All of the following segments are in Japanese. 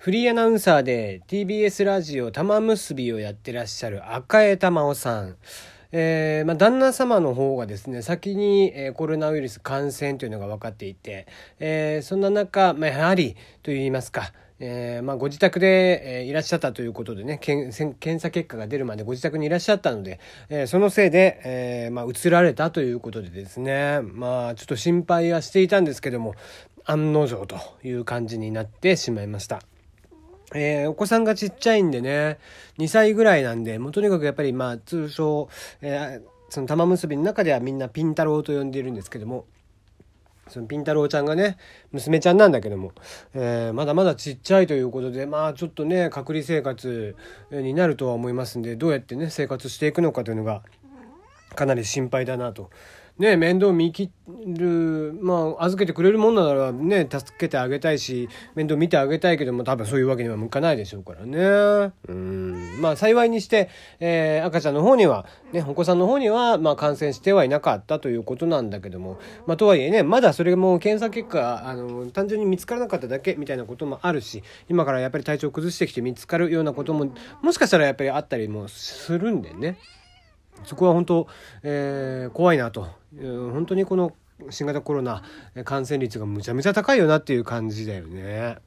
フリーアナウンサーで TBS ラジオ玉結びをやってらっしゃる赤江玉緒さん。えー、まあ、旦那様の方がですね、先に、えー、コロナウイルス感染というのが分かっていて、えー、そんな中、まあ、やはり、と言いますか、え、まあ、ご自宅で、え、いらっしゃったということでね検、検査結果が出るまでご自宅にいらっしゃったので、え、そのせいで、えー、ま、移られたということでですね、まあ、ちょっと心配はしていたんですけども、案の定という感じになってしまいました。えー、お子さんがちっちゃいんでね、2歳ぐらいなんで、もうとにかくやっぱりまあ通称、えー、その玉結びの中ではみんなピン太郎と呼んでいるんですけども、そのピン太郎ちゃんがね、娘ちゃんなんだけども、えー、まだまだちっちゃいということで、まあちょっとね、隔離生活になるとは思いますんで、どうやってね、生活していくのかというのが、かなり心配だなとね、面倒見切る、まあ、預けてくれるもんならね、助けてあげたいし、面倒見てあげたいけども、多分そういうわけには向かないでしょうからね。うん。まあ、幸いにして、えー、赤ちゃんの方には、ね、お子さんの方には、まあ、感染してはいなかったということなんだけども、まあ、とはいえね、まだそれも検査結果、あの、単純に見つからなかっただけみたいなこともあるし、今からやっぱり体調崩してきて見つかるようなことも、もしかしたらやっぱりあったりもするんでね。そこは本当、えー、怖いなと、本当にこの新型コロナ感染率がむちゃむちゃ高いよなっていう感じだよね。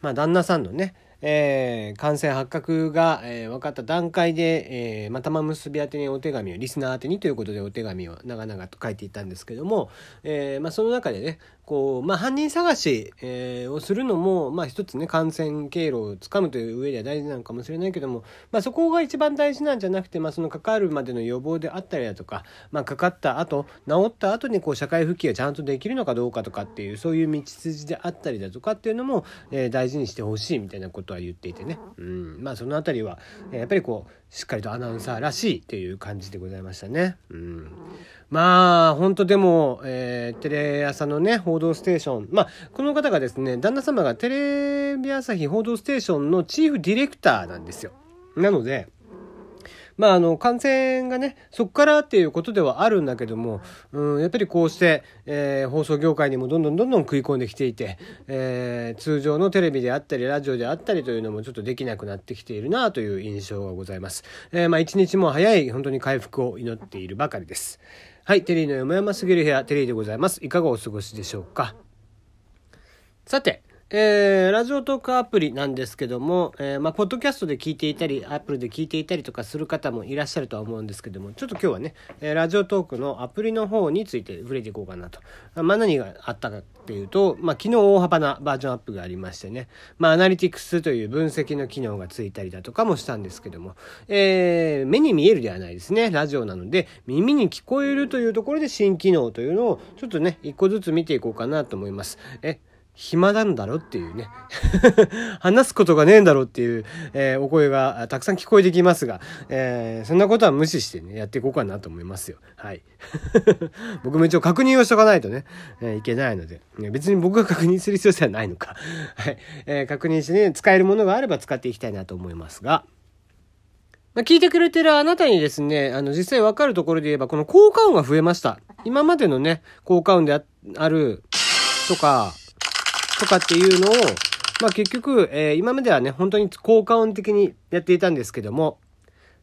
まあ旦那さんのねえー、感染発覚が、えー、分かった段階で、えー、またま結び宛てにお手紙をリスナー宛てにということでお手紙を長々と書いていたんですけども、えーまあ、その中でねこう、まあ、犯人探し、えー、をするのも、まあ、一つね感染経路をつかむという上では大事なのかもしれないけども、まあ、そこが一番大事なんじゃなくて、まあ、そのかかるまでの予防であったりだとか、まあ、かかった後治った後にこう社会復帰がちゃんとできるのかどうかとかっていうそういう道筋であったりだとかっていうのも、えー、大事にしてほしいみたいなことは言っていてね、うん、まあその辺りはやっぱりこうしっかりとアナウンサーらしいという感じでございましたね。うん、まあ本当でも、えー、テレ朝のね「報道ステーション」まあこの方がですね旦那様がテレビ朝日「報道ステーション」のチーフディレクターなんですよ。なのでまあ、あの、感染がね、そこからっていうことではあるんだけども、うん、やっぱりこうして、えー、放送業界にもどんどんどんどん食い込んできていて、えー、通常のテレビであったり、ラジオであったりというのもちょっとできなくなってきているなという印象がございます。えー、まあ、一日も早い、本当に回復を祈っているばかりです。はい、テリーのよもやますぎる部屋、テリーでございます。いかがお過ごしでしょうか。さて、えー、ラジオトークアプリなんですけども、えー、まあ、ポッドキャストで聞いていたり、アップルで聞いていたりとかする方もいらっしゃるとは思うんですけども、ちょっと今日はね、えー、ラジオトークのアプリの方について触れていこうかなと。まあ、何があったかっていうと、まあ、昨日大幅なバージョンアップがありましてね、まあ、アナリティクスという分析の機能がついたりだとかもしたんですけども、え、目に見えるではないですね、ラジオなので、耳に聞こえるというところで新機能というのを、ちょっとね、一個ずつ見ていこうかなと思います。え暇なんだろっていうね 話すことがねえんだろうっていう、えー、お声がたくさん聞こえてきますが、えー、そんなことは無視してね、やっていこうかなと思いますよ。はい。僕も一応確認をしとかないとね、えー、いけないので、ね別に僕が確認する必要性はないのか。はい。えー、確認してね、使えるものがあれば使っていきたいなと思いますが、ま、聞いてくれてるあなたにですね、あの、実際わかるところで言えば、この効果音が増えました。今までのね、効果音であるとか、とかっていうのを、まあ結局、えー、今まではね、本当に効果音的にやっていたんですけども、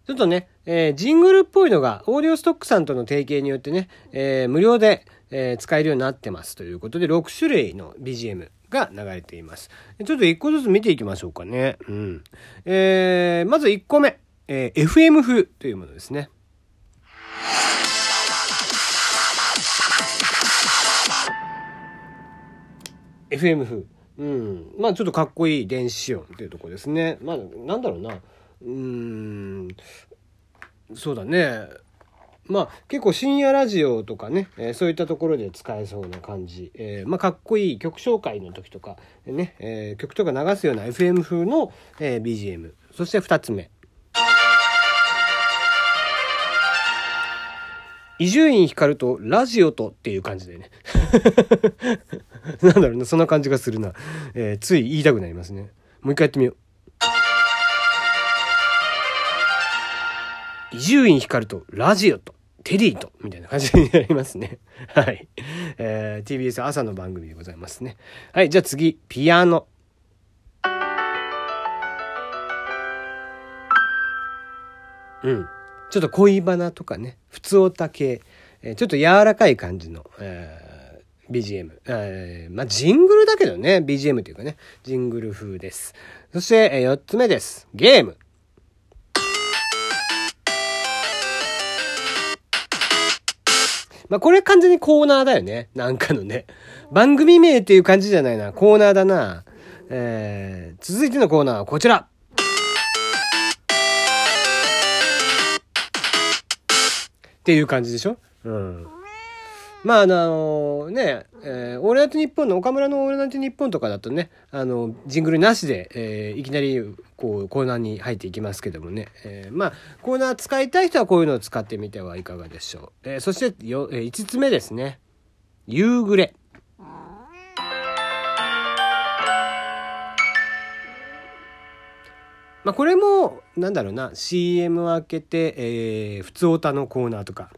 ちょっとね、えー、ジングルっぽいのが、オーディオストックさんとの提携によってね、えー、無料で、えー、使えるようになってますということで、6種類の BGM が流れています。ちょっと1個ずつ見ていきましょうかね。うん。えー、まず1個目、えー、FM 風というものですね。FM 風。うん。まあちょっとかっこいい電子音っていうとこですね。まあなんだろうな。うーん。そうだね。まあ結構深夜ラジオとかね、えー、そういったところで使えそうな感じ。えー、まあかっこいい曲紹介の時とか、ね、えー、曲とか流すような FM 風の、え BGM。そして2つ目。伊集院光とラジオとっていう感じでね。なんだろうな、そんな感じがするな。えー、つい言いたくなりますね。もう一回やってみよう。伊集院光とラジオとテリーとみたいな感じになりますね。はい。えー、TBS 朝の番組でございますね。はい、じゃあ次、ピアノ。うん。ちょっと恋バナとかね、普通おたけ、えー、ちょっと柔らかい感じの、えー BGM、えー、まあジングルだけどね BGM というかねジングル風ですそして、えー、4つ目ですゲームまあ、これ完全にコーナーだよね。なんかのね。番組名っていう感じじゃないな。コーナーだな。えー、続いてのコーナーはこちら。っていう感じでしょ？うん。まああのね、えー、オールナイトニッポンの岡村のオールナイトニッポンとかだとね、あの、ジングルなしで、えー、いきなりこうコーナーに入っていきますけどもね、えー、まあコーナー使いたい人はこういうのを使ってみてはいかがでしょう。えー、そしてよ、えー、5つ目ですね。夕暮れ。まあこれも、なんだろうな、CM を開けて、えー、普通歌のコーナーとか、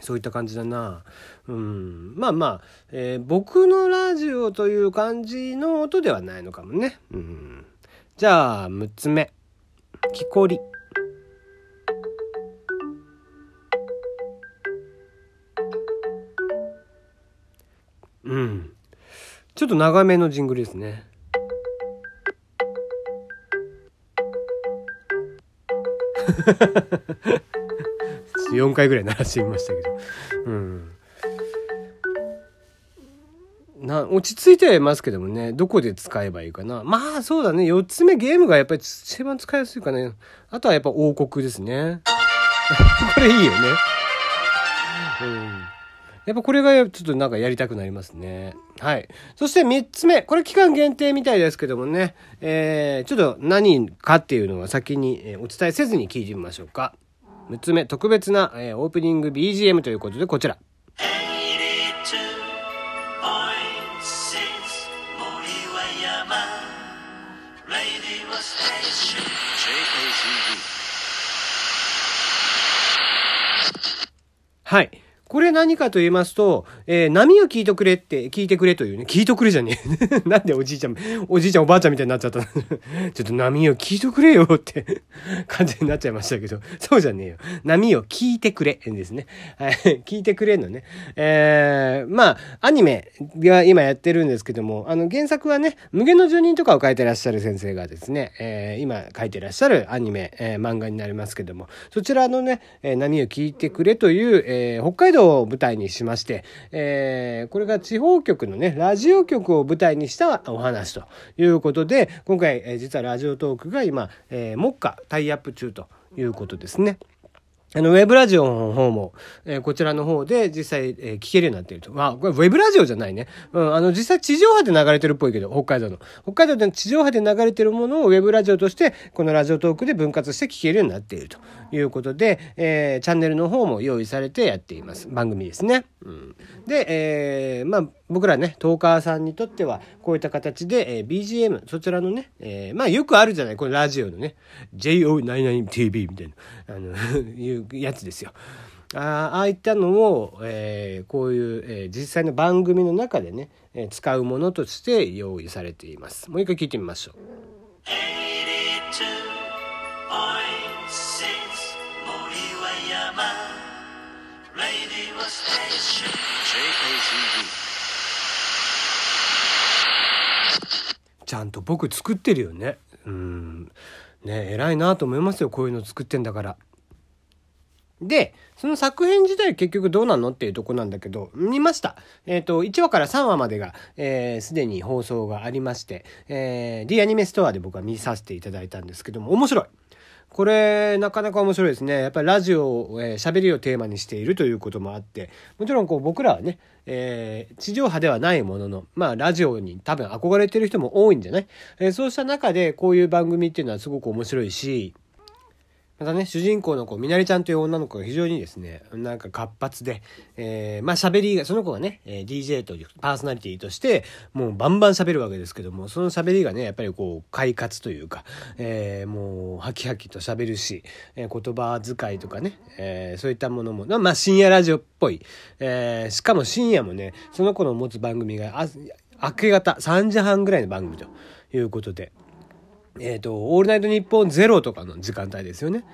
そういった感じだな。うん。まあまあ、えー、僕のラジオという感じの音ではないのかもね。うん。じゃあ、6つ目。木こり。うん。ちょっと長めのジングルですね。4回ぐらい鳴らしてみましたけど。うん。な、落ち着いてはいますけどもね、どこで使えばいいかな。まあそうだね、4つ目ゲームがやっぱり一番使いやすいかね。あとはやっぱ王国ですね。これいいよね。うん。やっぱこれがちょっとなんかやりたくなりますね。はい。そして3つ目。これ期間限定みたいですけどもね。えー、ちょっと何かっていうのは先にお伝えせずに聞いてみましょうか。6つ目、特別な、えー、オープニング BGM ということでこちら。はい。これ何かと言いますと、えー、波を聞いてくれって、聞いてくれというね、聞いてくれじゃねえ。なんでおじいちゃん、おじいちゃんおばあちゃんみたいになっちゃった ちょっと波を聞いてくれよって 感じになっちゃいましたけど、そうじゃねえよ。波を聞いてくれですね。はい、聞いてくれのね。えー、まあ、アニメが今やってるんですけども、あの原作はね、無限の住人とかを書いてらっしゃる先生がですね、えー、今書いてらっしゃるアニメ、えー、漫画になりますけども、そちらのね、えー、波を聞いてくれという、えー、北海道を舞台にしまして、えー、これが地方局のね、ラジオ局を舞台にしたお話ということで、今回、えー、実はラジオトークが今、えー、目下タイアップ中ということですね。あの、ウェブラジオの方も、えー、こちらの方で実際、えー、聞けるようになっていると。あ、これウェブラジオじゃないね。うん、あの、実際地上波で流れてるっぽいけど、北海道の。北海道で地上波で流れてるものをウェブラジオとして、このラジオトークで分割して聞けるようになっているということで、えー、チャンネルの方も用意されてやっています。番組ですね。うん、で、えー、まあ、僕らね、トーカーさんにとっては、こういった形で、えー、BGM、そちらのね、えー、まあよくあるじゃない、このラジオのね、JO99TV みたいな、あの いうやつですよ。あああいったのを、えー、こういう、えー、実際の番組の中でね、えー、使うものとして用意されています。もう一回聞いてみましょう。ちゃんと僕作ってるよね。うん。ね偉いなと思いますよ。こういうの作ってんだから。で、その作品自体結局どうなのっていうとこなんだけど、見ました。えっ、ー、と、1話から3話までが、えー、すでに放送がありまして、えー、D アニメストアで僕は見させていただいたんですけども、面白い。これ、なかなか面白いですね。やっぱりラジオを、えー、喋りをテーマにしているということもあって、もちろんこう僕らはね、えー、地上波ではないものの、まあラジオに多分憧れてる人も多いんじゃない、えー、そうした中でこういう番組っていうのはすごく面白いし、またね、主人公の子、みなりちゃんという女の子が非常にですね、なんか活発で、えー、まあ喋りが、その子がね、え DJ というパーソナリティとして、もうバンバン喋るわけですけども、その喋りがね、やっぱりこう、快活というか、えー、もう、ハキハキと喋るし、えー、言葉遣いとかね、えー、そういったものも、まあ深夜ラジオっぽい、えー、しかも深夜もね、その子の持つ番組が、あ明け方3時半ぐらいの番組ということで、えっ、ー、と、オールナイトニッポンゼロとかの時間帯ですよね。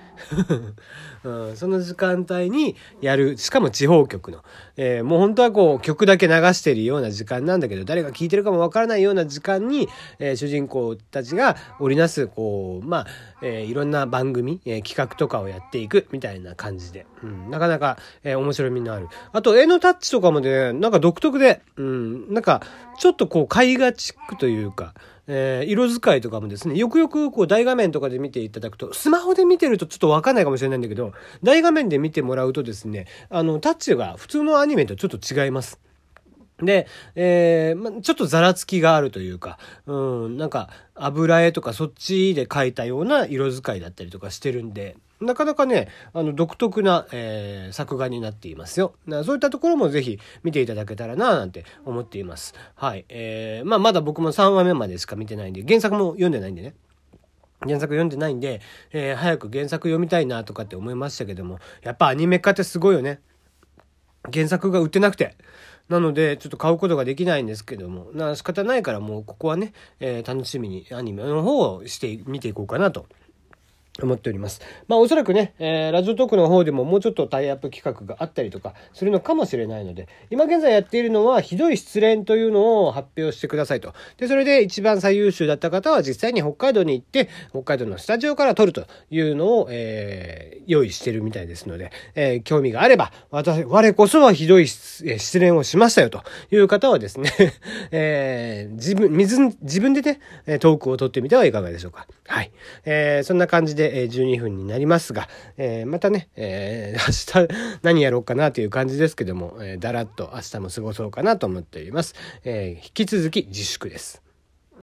うん、その時間帯にやる、しかも地方局の、えー、もう本当はこう曲だけ流してるような時間なんだけど、誰が聴いてるかもわからないような時間に、えー、主人公たちが織りなす、こう、まあ、えー、いろんな番組、えー、企画とかをやっていくみたいな感じで、うん、なかなか、えー、面白みのある。あと、絵のタッチとかもね、なんか独特で、うん、なんか、ちょっとこう、絵画チックというか、えー、色使いとかもですね、よくよくこう大画面とかで見ていただくと、スマホで見てるとちょっとわかんないかもしれないんだけど、大画面で見てもらうとですね、あの、タッチが普通のアニメとちょっと違います。で、えー、ま、ちょっとざらつきがあるというか、うん、なんか油絵とかそっちで描いたような色使いだったりとかしてるんで、なかなかね、あの、独特な、えー、作画になっていますよ。そういったところもぜひ見ていただけたらな、なんて思っています。はい。えー、まあ、まだ僕も3話目までしか見てないんで、原作も読んでないんでね。原作読んでないんで、えー、早く原作読みたいなとかって思いましたけども、やっぱアニメ化ってすごいよね。原作が売ってなくて。なので、ちょっと買うことができないんですけども、な仕方ないからもうここはね、えー、楽しみにアニメの方をして見ていこうかなと思っております。まあおそらくね、えー、ラジオトークの方でももうちょっとタイアップ企画があったりとかするのかもしれないので、今現在やっているのはひどい失恋というのを発表してくださいと。で、それで一番最優秀だった方は実際に北海道に行って、北海道のスタジオから撮るというのを、えー、用意してるみたいですので、えー、興味があれば、私、我こそはひどい失恋をしましたよという方はですね、えー、自分、自分でね、トークを撮ってみてはいかがでしょうか。はい。えー、そんな感じでで、え12分になりますが、えー、またね、えー、明日何やろうかなという感じですけども、えー、だらっと明日も過ごそうかなと思っております。え引き続き自粛です。